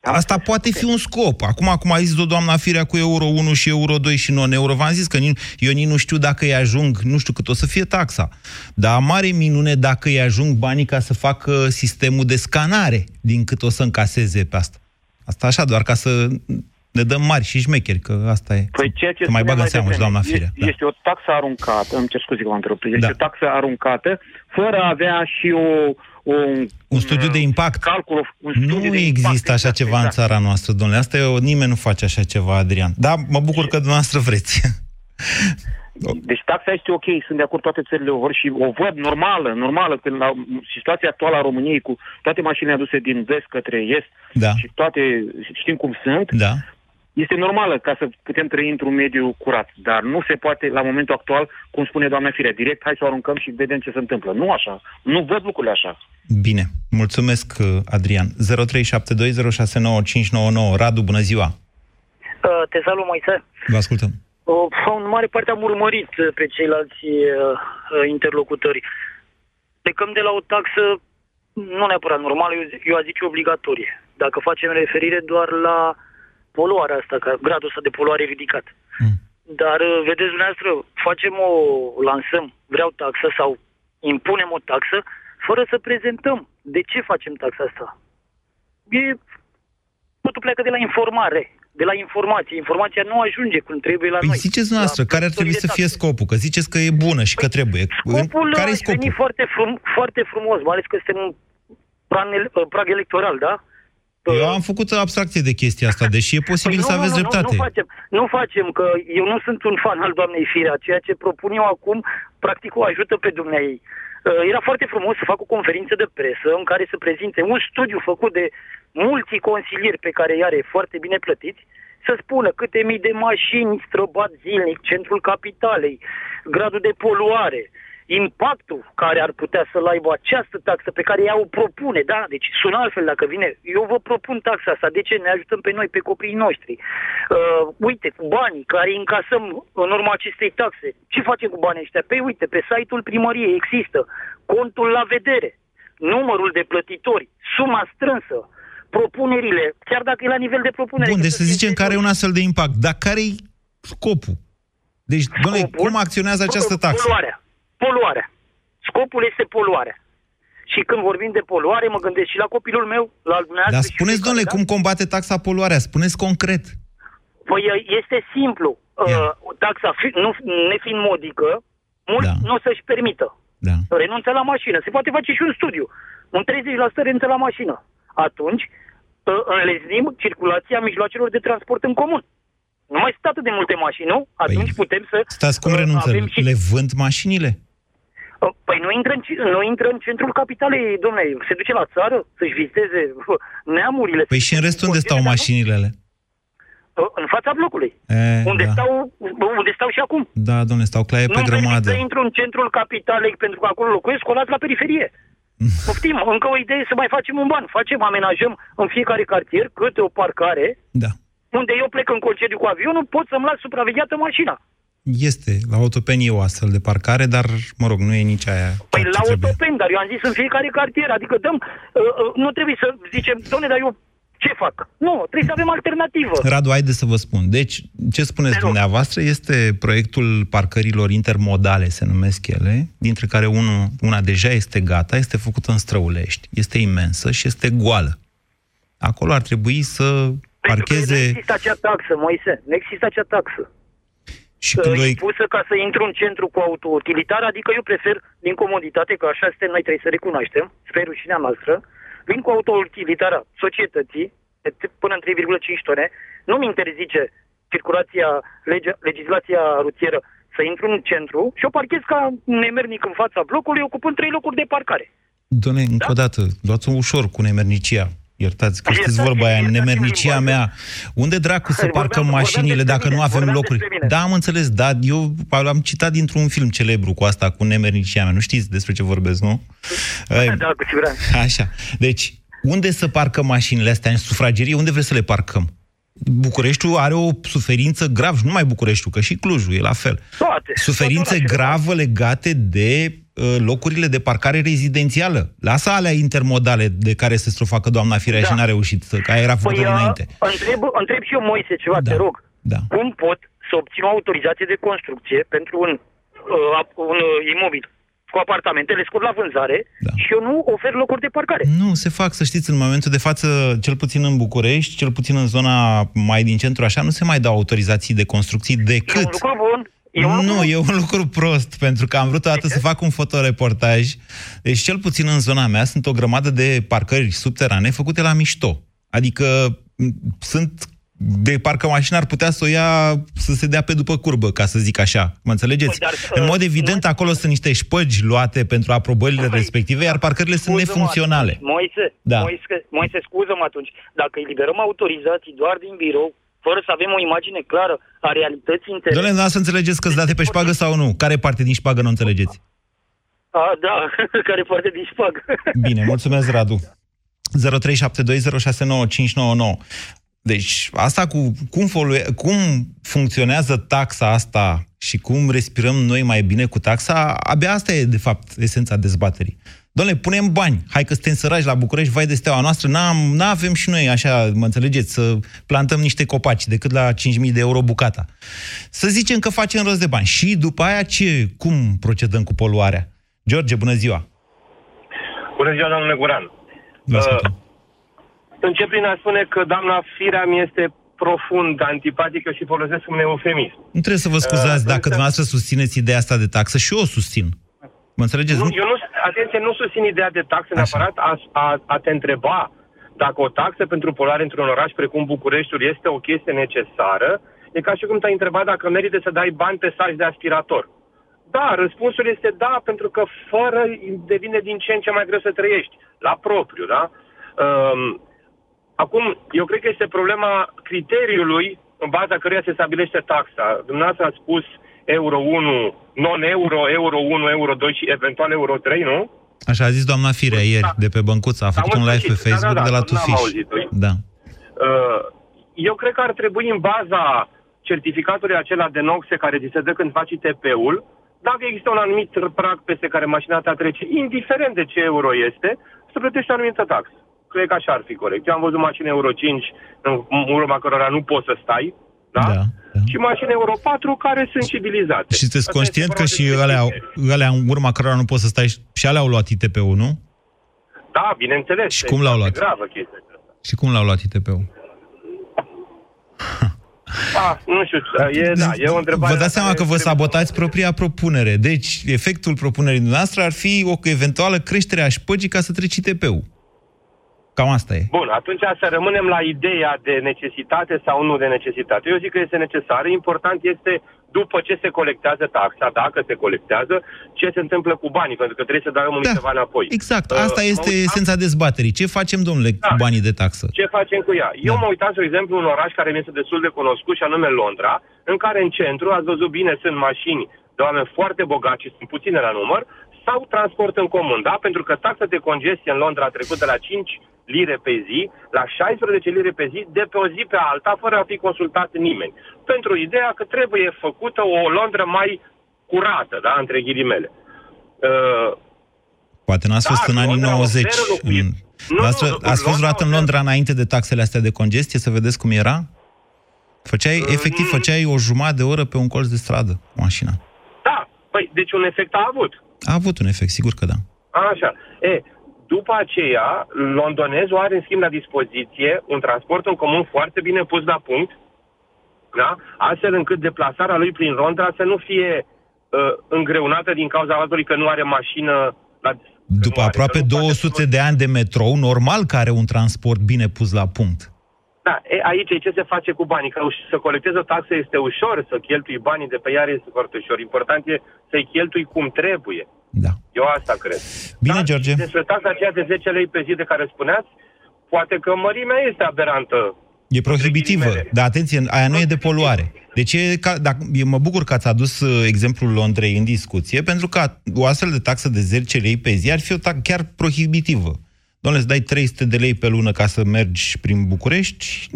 Asta poate fi un scop. Acum, cum a zis o doamna Firea cu euro 1 și euro 2 și non-euro, v-am zis că ni- eu nici nu știu dacă îi ajung, nu știu cât o să fie taxa. Dar mare minune dacă îi ajung banii ca să facă sistemul de scanare din cât o să încaseze pe asta. Asta așa, doar ca să ne dăm mari și șmecheri, că asta e. Păi ceea ce Să mai spuneam bagă în seamă și devreme, doamna Firea. Este, este o taxă aruncată, îmi cer scuze că v-am întrerupt, este Da. o taxă aruncată fără a avea și o, o, Un studiu de impact. calcul, un studiu Nu de impact, există așa exact, ceva în exact. țara noastră, domnule. Asta e o, nimeni nu face așa ceva, Adrian. Da, mă bucur că dumneavoastră vreți. Deci taxa este ok, sunt de acord toate țările o vor și o văd normală, normală, când la situația actuală a României cu toate mașinile aduse din vest către est Da. și toate știm cum sunt, Da. Este normală ca să putem trăi într-un mediu curat, dar nu se poate la momentul actual, cum spune doamna Firea, direct hai să o aruncăm și vedem ce se întâmplă. Nu așa, nu văd lucrurile așa. Bine. Mulțumesc, uh, Adrian. 0372069599. Radu, bună ziua. Uh, Te salut, Moise. Vă ascultăm. Uh, În mare parte am urmărit uh, pe ceilalți uh, uh, interlocutori. Plecăm de la o taxă nu neapărat normală, eu, zi- eu aș zice obligatorie. Dacă facem referire doar la poluarea asta, ca gradul ăsta de poluare ridicat. Dar, uh, vedeți dumneavoastră, facem o, lansăm, vreau taxă sau impunem o taxă, fără să prezentăm de ce facem taxa asta. E, totul pleacă de la informare, de la informație. Informația nu ajunge cum trebuie la Păi noi. ziceți dumneavoastră, care ar trebui să fie scopul? Că ziceți că e bună și că trebuie. Scopul care e ar veni scopul? foarte, frum, foarte frumos, mai ales că suntem în prag, prag electoral, da? Eu am făcut abstracție de chestia asta, deși e posibil Păi să nu, aveți nu, nu, dreptate. Nu, facem, nu facem, că eu nu sunt un fan al doamnei Firea. Ceea ce propun eu acum, practic o ajută pe dumneai. Uh, Era foarte frumos să fac o conferință de presă în care să prezinte un studiu făcut de mulți consilieri pe care i are foarte bine plătiți, să spună câte mii de mașini străbat zilnic centrul capitalei, gradul de poluare, impactul care ar putea să-l aibă această taxă pe care ea o propune, da? Deci sună altfel dacă vine. Eu vă propun taxa asta. De ce? Ne ajutăm pe noi, pe copiii noștri. Uh, uite, cu banii care îi încasăm în urma acestei taxe. Ce facem cu banii ăștia? Păi uite, pe site-ul primăriei există contul la vedere, numărul de plătitori, suma strânsă, propunerile, chiar dacă e la nivel de propunere. Bun, că deci să zicem că are un astfel de impact. Dar care-i scopul? Deci, domnule, cum acționează această taxă? Poluarea. Poluarea. Scopul este poluarea. Și când vorbim de poluare, mă gândesc și la copilul meu, la al dumneavoastră. Dar și spuneți, fiecare, domnule, da? cum combate taxa poluarea? Spuneți concret. Păi este simplu. Uh, taxa fi, nu, nefiind modică, mulți Da. nu o să-și permită. Da. Renunță la mașină. Se poate face și un studiu. Un 30% renunță la mașină. Atunci uh, înleznim circulația mijloacelor de transport în comun. Nu mai sunt atât de multe mașini, nu? Atunci putem să... Stați, cum uh, renunță? avem și Le vând mașinile? Uh, Păi nu intră, în, ci- nu intră în centrul capitalei, domnule, se duce la țară să-și viziteze uh, neamurile. Păi și în rest unde stau mașinile alea? Uh, În fața blocului. E, Unde, da. stau, unde stau și acum. Da, domnule, stau claie pe Nu-mi permit grămadă. să intru în centrul capitalei pentru că acolo locuiesc, o las la periferie. Poftim, încă o idee să mai facem un ban. Facem, amenajăm în fiecare cartier câte o parcare Da. unde eu plec în concediu cu avionul, pot să-mi las supravegheată mașina. Este, la autopenie e o astfel de parcare, dar, mă rog, nu e nici aia. Păi la autopen, dar eu am zis în fiecare cartier, adică dăm, uh, uh, nu trebuie să zicem, domne, dar eu ce fac? Nu, trebuie să avem alternativă. Radu, haideți să vă spun. Deci, ce spuneți dumneavoastră este proiectul parcărilor intermodale, se numesc ele, dintre care unul, una deja este gata, este făcută în Străulești, este imensă și este goală. Acolo ar trebui să Nu parcheze... există acea taxă, Moise, nu există acea taxă. Și când o... impusă ca să intru în centru cu autoutilitar, adică eu prefer din comoditate, că așa suntem, noi trebuie să recunoaștem, spre rușinea noastră, vin cu autoutilitara societății, de t- până în 3,5 tone, nu-mi interzice circulația, legea, legislația rutieră să intru în centru și o parchez ca nemernic în fața blocului, ocupând trei locuri de parcare. Doamne, încă o dată, luați-o ușor cu nemernicia. Iertați, că știți vorba aia, nemernicia mea. Unde dracu să parcăm mașinile dacă nu avem locuri? Da, am înțeles, da, eu am citat dintr-un film celebru cu asta, cu nemernicia mea. Nu știți despre ce vorbesc, nu? Da, cu siguranță. Așa. Deci, unde să parcăm mașinile astea? În sufragerie? Unde vreți să le parcăm? Bucureștiul are o suferință gravă, și nu numai Bucureștiul, că și Clujul e la fel. Toate. Suferințe gravă legate de uh, locurile de parcare rezidențială. Lasă alea intermodale de care se strofacă doamna Firea da. și n-a reușit, să- că aia era făcută Păi, uh, dinainte. întreb, întreb și eu, Moise, ceva, da. te rog. Da. Cum pot să obțin o autorizație de construcție pentru un, uh, ap- un uh, imobil cu apartamente, le scot la vânzare da. și eu nu ofer locuri de parcare. Nu, se fac, să știți, în momentul de față, cel puțin în București, cel puțin în zona mai din centru, așa, nu se mai dau autorizații de construcții decât... E un lucru bun. E un nu, e un lucru prost, pentru că am vrut odată să fac un fotoreportaj. Deci, cel puțin în zona mea, sunt o grămadă de parcări subterane făcute la mișto. Adică m, sunt de parcă mașina ar putea să o ia să se dea pe după curbă, ca să zic așa. Mă înțelegeți? Păi, în mod evident, acolo sunt niște șpăgi luate pentru aprobările respective, iar parcările sunt Scuză-mă nefuncționale. atunci, Moise, Da. Moise, Moise, scuză-mă atunci. Dacă eliberăm autorizații doar din birou, fără să avem o imagine clară a realității interne... Doamne, nu să înțelegeți că date pe șpagă sau nu? Care parte din șpagă nu înțelegeți? A, da, care parte din șpagă. Bine, mulțumesc, Radu. 0372069599. Deci, asta cu cum, folue, cum funcționează taxa asta și cum respirăm noi mai bine cu taxa, abia asta e, de fapt, esența dezbaterii. Doamne, punem bani. Hai că suntem săraci la București, vai de steaua noastră, n-am, n-avem și noi, așa, mă înțelegeți, să plantăm niște copaci decât la 5.000 de euro bucata. Să zicem că facem rost de bani. Și după aia ce, cum procedăm cu poluarea? George, bună ziua! Bună ziua, domnule Guran. Uh, încep prin a spune că doamna Firea mi este profund antipatică și folosesc un eufemism. Nu trebuie să vă scuzați Uh, dacă dumneavoastră susțineți ideea asta de taxă și eu o susțin. Mă înțelegeți? Nu, eu nu, atenție, nu susțin ideea de taxă neapărat a, a, a te întreba dacă o taxă pentru poluare într-un oraș precum Bucureștiul este o chestie necesară, e ca și cum te-ai întrebat dacă merită să dai bani pe saci de aspirator. Da, răspunsul este da, pentru că fără devine din ce în ce mai greu să trăiești, la propriu, da? Um, acum, eu cred că este problema criteriului în baza căruia se stabilește taxa. Dumneavoastră a spus euro 1, non-euro, euro 1, euro 2 și eventual euro 3, nu? Așa a zis doamna Firea ieri, de pe Băncuța. A făcut Am un live pe înțeles. Da, Facebook da, da, de la nu am Tufiș. auzit-o. Da. Uh, Eu cred că ar trebui în baza certificatului acela de noxe care ți se dă când faci ITP-ul, dacă există un anumit prag peste care mașina ta trece, indiferent de ce euro este, să plătești o anumită taxă. Cred că așa ar fi corect. Eu am văzut mașini Euro 5 în urma cărora nu poți să stai, da? da, da. Și mașini Euro 4 care sunt civilizate. Și sunteți Asta conștient este că vorba și despre alea, criterii. alea în urma cărora nu poți să stai și alea au luat ITP-ul, nu? Da, bineînțeles. Și cum l-au luat? E gravă chestia asta. Și cum l-au luat ITP-ul? Ah, nu știu, e, da, e o întrebare... Vă dați seama la că care vă trebuie- sabotați propria propunere. Deci, efectul propunerii noastre ar fi o eventuală creștere a șpăgii ca să treci ITP-ul. Cam asta e. Bun, atunci să rămânem la ideea de necesitate sau nu de necesitate. Eu zic că este necesară. Important este după ce se colectează taxa, dacă se colectează, ce se întâmplă cu banii, pentru că trebuie să dăm da. ceva înapoi. Exact, Uh, asta mă este uitam- esența dezbaterii. Ce facem, domnule, cu banii de taxă? Ce facem cu ea? Eu mă uitam, spre exemplu, în un oraș care mi este destul de cunoscut, și anume Londra, în care în centru, ați văzut bine, sunt mașini de oameni foarte bogați și sunt puține la număr, sau transport în comun, da? Pentru că taxa de congestie în Londra a trecut de la 5 lire pe zi la 16 lire pe zi, de pe o zi pe alta, fără a fi consultat nimeni. Pentru ideea că trebuie făcută o Londra mai curată, da? Între ghilimele. Uh, Poate n-ați fost Da, în anii Londra 90. oferă locuit. În... Nu, Noastră, nu, ați fost Londra vreodată în Londra înainte de taxele astea de congestie, să vedeți cum era? Făceai, Uh, efectiv, făceai o jumătate de oră pe un colț de stradă, cu mașina. da, păi, deci un efect a avut. A avut un efect, sigur că da. Așa. E, după aceea, londonezul are, în schimb, la dispoziție un transport în comun foarte bine pus la punct, da? astfel încât deplasarea lui prin Londra să nu fie uh, îngreunată din cauza faptului că nu are mașină la... După aproape 200 de ani de metrou, normal că are un transport bine pus la punct. Da, e, aici e ce se face cu banii. Că uș- să colectezi o taxă este ușor, să cheltui banii de pe ea este foarte ușor. Important e să-i cheltui cum trebuie. Da. Eu asta cred. Bine, George. Despre taxa aceea de 10 lei pe zi de care spuneați, poate că mărimea este aberantă. E prohibitivă, dar atenție, aia nu e de poluare. Deci e ca, dacă, eu mă bucur că ați adus uh, exemplul Londrei în discuție, pentru că o astfel de taxă de 10 lei pe zi ar fi o taxă chiar prohibitivă. Doamne, îți dai 300 de lei pe lună ca să mergi prin București,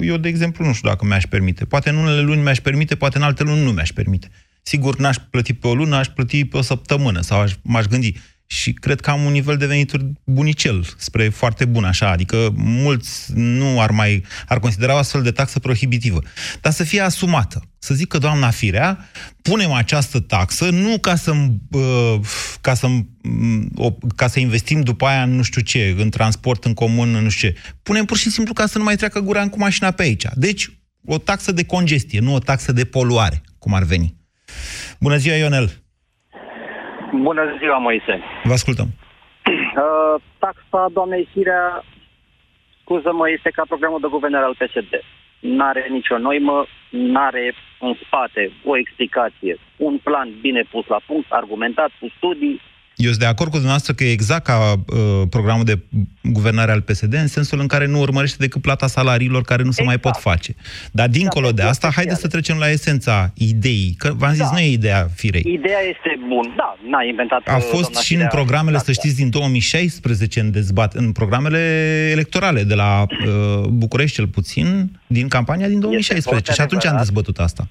eu, de exemplu, nu știu dacă mi-aș permite. Poate în unele luni mi-aș permite, poate în alte luni nu mi-aș permite. Sigur, n-aș plăti pe o lună, aș plăti pe o săptămână sau aș, m-aș gândi. Și cred că am un nivel de venituri bunicel, spre foarte bun, așa, adică mulți nu ar mai, ar considera o astfel de taxă prohibitivă. Dar să fie asumată. Să zică doamna Firea, punem această taxă nu ca să, uh, ca să, o, ca să investim după aia în nu știu ce, în transport în comun, în nu știu ce. Punem pur și simplu ca să nu mai treacă gura cu mașina pe aici. Deci, o taxă de congestie, nu o taxă de poluare, cum ar veni. Bună ziua, Ionel! Bună ziua, Moise. Vă ascultăm. Uh, taxa doamnei Hirea, scuză-mă, este ca programul de guvernare al PSD. N-are nicio noimă, n-are în spate o explicație, un plan bine pus la punct, argumentat cu studii. Eu sunt de acord cu dumneavoastră că e exact ca uh, programul de guvernare al PSD, în sensul în care nu urmărește decât plata salariilor care nu se mai pot face. Dar dincolo de asta, haideți să trecem la esența ideii. Că v-am zis, Da. nu e ideea firei. Ideea este bună, da, n-a inventat A uh, fost doamna și în Firea programele, să taxa. știți, din 2016 în dezbat, în programele electorale de la uh, București, cel puțin, din campania din 2016. foarte Și atunci am adevărat. dezbătut asta.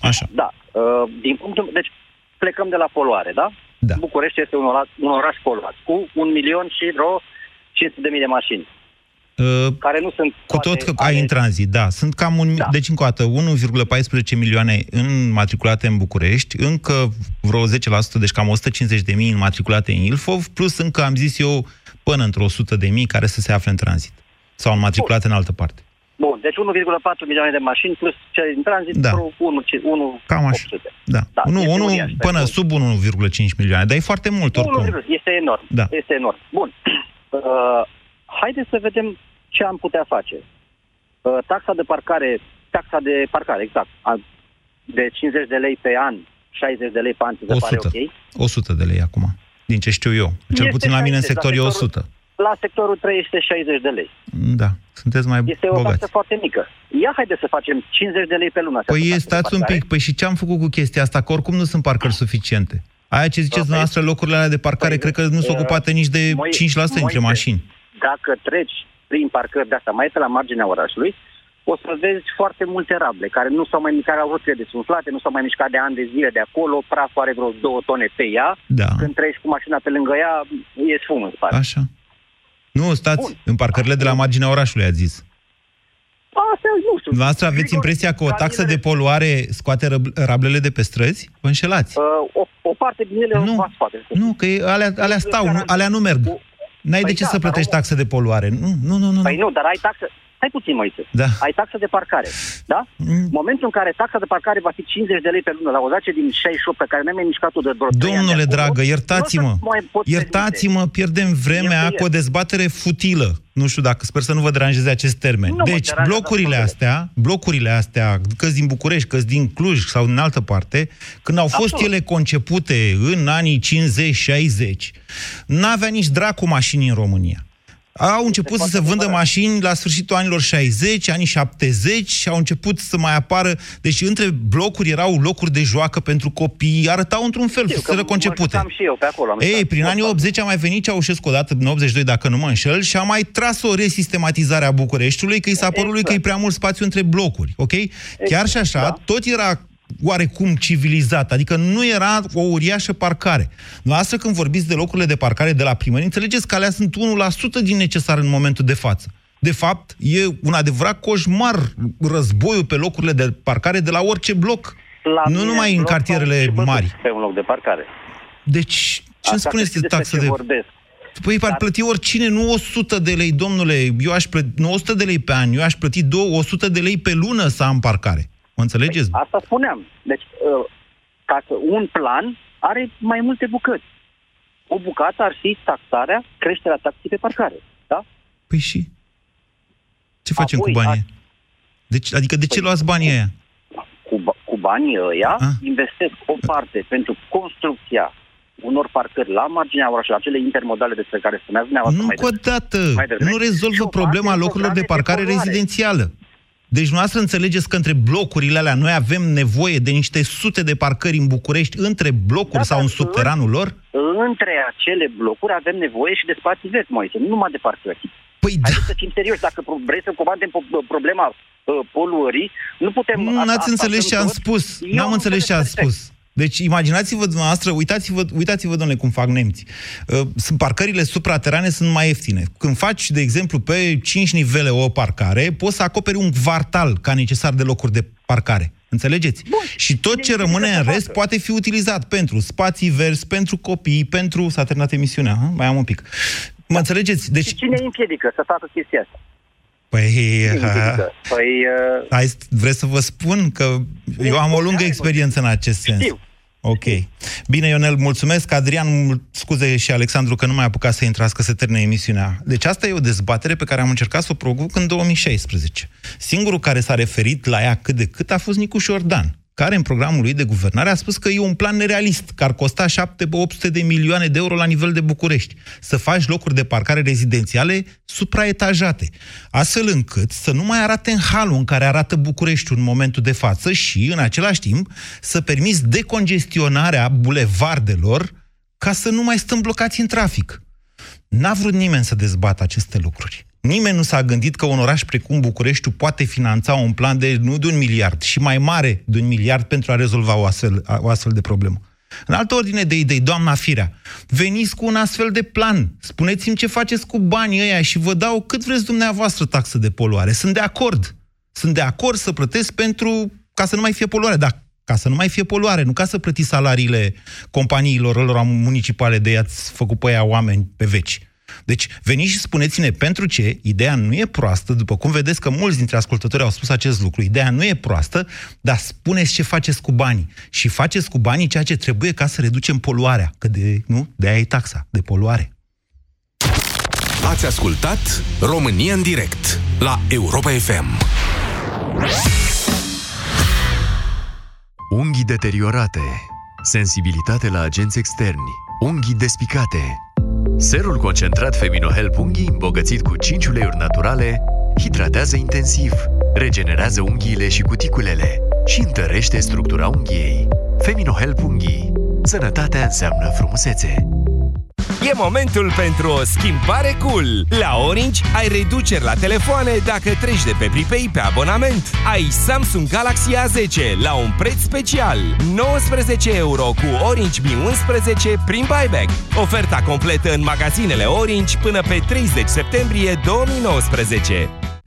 Așa. Da, uh, din punctul... Deci plecăm de la poluare, da? Da. București este un oraș, un oraș poluat, cu un milion și vreo 500 de mii de mașini, Uh, care nu sunt Cu tot că ai în tranzit, da. Sunt cam un... Da. Deci, încă o dată, 1,14 milioane înmatriculate în București, încă vreo 10%, deci cam 150 de mii înmatriculate în Ilfov, plus încă, am zis eu, până într-o 100 de mii care să se afle în tranzit. Sau înmatriculate în altă parte. Bun, deci 1,4 milioane de mașini plus cele din tranzit, Da. vreo 1, 1 Cam așa. 800. Da. Da, nu, este unu, uriaș, până bun. sub 1,5 milioane, dar e foarte mult oricum. 1, este enorm. Da. Este enorm. Bun. Uh, haideți să vedem ce am putea face. Uh, taxa de parcare, taxa de parcare, exact, a, de 50 de lei pe an, 60 de lei pe an, ți se pare 100. ok? 100 de lei acum, din ce știu eu. Cel Este puțin la mine în 60, sector la e sectorul- 100. La sectorul 3 este 60 de lei. Da, sunteți mai Este o bogați. taxă foarte mică. Ia haide să facem 50 de lei pe lună. această Păi taxă de stați un parcare. pic, păi și ce am făcut cu chestia asta? Că oricum nu sunt parcări suficiente. Aia ce ziceți dumneavoastră, locurile alea de parcare, cred că nu sunt uh, ocupate nici de Moi- 5% dintre Moise, mașini. Dacă treci prin parcări de asta mai pe la marginea orașului, o să vezi foarte multe rable care nu s-au mai mișcat, au rotile desumflate, nu s-au mai mișcat de ani de zile de acolo, praful are vreo două tone pe ea. Da. Când treci cu mașina pe lângă ea, e sfum în spate. Așa. Nu, stați, în parcările de la marginea orașului, ați zis. Asta, nu știu. Dumneavoastră aveți impresia că o taxă de poluare scoate răb- rablele de pe străzi? Vă înșelați. Uh, o, o parte din ele Nu. o fac spate. Nu, că e- alea, alea stau, nu, alea nu merg. N-ai Păi de ce da, să dar plătești omul- taxă de poluare. Nu, nu, nu. nu. Păi nu, dar ai taxă... Stai puțin, Moise. Da. Ai taxă de parcare, da? Mm. Momentul în care taxa de parcare va fi 50 de lei pe lună la o dace din 68 pe care n-ai mai mișcat-o de vreo trei ani Domnule de acolo, dragă, nu o iertați-mă. să mai pot Iertați-mă, pierdem vremea Nicăieri. cu o dezbatere futilă. Nu știu dacă, sper să nu vă deranjeze acest termen. Nu mă deci, deranjează blocurile astea, blocurile astea, că din București, că din Cluj sau din altă parte, când au fost Absolut. ele concepute în anii 50-60, n-avea nici dracu mașini în România. Au început să se vândă mașini la sfârșitul anilor 60, anii 70 și au început să mai apară... Deci între blocuri erau locuri de joacă pentru copii, arătau într-un fel, Știu că fuseseră mă concepute. jucam și eu pe acolo. am Ei, stat. prin anii 80 a mai venit Ceaușescu odată, în 82, dacă nu mă înșel, și a mai tras o resistematizare a Bucureștiului, că i s-a părut lui că e prea mult spațiu între blocuri, ok? Chiar și așa, tot era oarecum civilizat, adică nu era o uriașă parcare. Noastră când vorbiți de locurile de parcare de la primărie, înțelegeți că alea sunt 1% din necesar în momentul de față. De fapt, e un adevărat coșmar războiul pe locurile de parcare de la orice bloc. La nu mine numai în bloc cartierele au și bătut mari. Pe un loc de parcare. Deci, ce îmi Asta spuneți știți de despre taxă ce de... vorbesc. Păi ar plăti oricine, nu 100 de lei, domnule. Eu aș plăti, nu 100 de lei pe an, eu aș plăti 200, 100 de lei pe lună să am parcare. Mă înțelegeți? Asta spuneam. Deci, uh, ca să un plan are mai multe bucăți. O bucată ar fi taxarea, creșterea taxei pe parcare. Da? Păi și? Ce facem Apoi, cu banii? a- ăia? Deci, adică de ce Păi, luați banii ăia? Cu, ba- cu banii ăia Ah. investesc o parte pentru construcția unor parcări la marginea orașului, acele intermodale despre care spuneați dumneavoastră Nu mai cu o devreme. dată. mai devreme. Nu rezolvă Și o parte problema în locurilor de programe de parcare poluare. rezidențială. Deci noastră înțelegeți că între blocurile alea noi avem nevoie de niște sute de parcări în București, între blocuri Da, sau dar în subteranul lor? Între acele blocuri avem nevoie și de spații verzi, Moise, nu numai de parcări. Păi Haideți să fim serioși, dacă pro- vreți să combatem po- problema uh, poluării, nu putem... Nu, asta- n-ați asta înțeles ce am sunt spus. Eu N-am am înțeles ce ați perfect. spus. Deci, imaginați-vă dumneavoastră, uitați-vă, uitați-vă, domnule, cum fac nemții. Uh, Sunt parcările supraterane sunt mai ieftine. Când faci, de exemplu, pe 5 nivele o parcare, poți să acoperi un kvartal ca necesar de locuri de parcare. Înțelegeți? Bun. Și tot ce rămâne în rest poate fi utilizat pentru spații verzi, pentru copii, pentru... S-a terminat emisiunea, ha? mai am un pic. Mă înțelegeți? Deci, Și cine îi împiedică să facă chestia asta? Păi, Cine îi împiedică? Păi, uh, Hai, vreți să vă spun că eu am o lungă experiență în acest sens. Știu. Ok. Bine, Ionel, mulțumesc. Adrian, mul- scuze și Alexandru că nu mai a apucat să intrați, că se termine emisiunea. Deci asta e o dezbatere pe care am încercat să o provoc în 2016. Singurul care s-a referit la ea cât de cât a fost Nicu Șordan, care în programul lui de guvernare a spus că e un plan nerealist, că ar costa 7-800 de milioane de euro la nivel de București, să faci locuri de parcare rezidențiale supraetajate, astfel încât să nu mai arate în halul în care arată București în momentul de față și, în același timp, să permiți decongestionarea bulevardelor ca să nu mai stăm blocați în trafic. N-a vrut nimeni să dezbată aceste lucruri. Nimeni nu s-a gândit că un oraș precum Bucureștiul poate finanța un plan de nu de un miliard, și mai mare de un miliard pentru a rezolva o astfel, o astfel de problemă. În altă ordine de idei, doamna Firea, veniți cu un astfel de plan. Spuneți-mi ce faceți cu banii ăia și vă dau cât vreți dumneavoastră taxă de poluare. Sunt de acord. Sunt de acord să plătesc pentru ca să nu mai fie poluare, dar ca să nu mai fie poluare, nu ca să plătiți salariile companiilor lor municipale de i-ați făcut pe aia oameni pe veci. Deci, veniți și spuneți-ne pentru ce, ideea nu e proastă, după cum vedeți că mulți dintre ascultători au spus acest lucru, ideea nu e proastă, dar spuneți ce faceți cu banii. Și faceți cu banii ceea ce trebuie ca să reducem poluarea, că de, nu, de aia e taxa, de poluare. Ați ascultat România în direct la Europa FM. Unghii deteriorate, sensibilitate la agenți externi, unghii despicate. Serul concentrat Feminohelp Unghii, îmbogățit cu 5 uleiuri naturale, hidratează intensiv, regenerează unghiile și cuticulele și întărește structura unghiei. Feminohelp Unghii. Sănătatea înseamnă frumusețe. E momentul pentru o schimbare cool! La Orange ai reduceri la telefoane dacă treci de pe Pripei pe abonament. Ai Samsung Galaxy A10 la un preț special. 19 euro cu Orange Mi 11 prin buyback. Oferta completă în magazinele Orange până pe 30 septembrie 2019.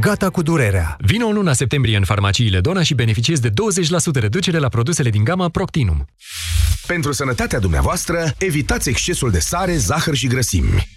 Gata cu durerea. Vino în luna septembrie în farmaciile Dona și beneficiezi de 20% reducere la produsele din gama Proctinum. Pentru sănătatea dumneavoastră, evitați excesul de sare, zahăr și grăsimi.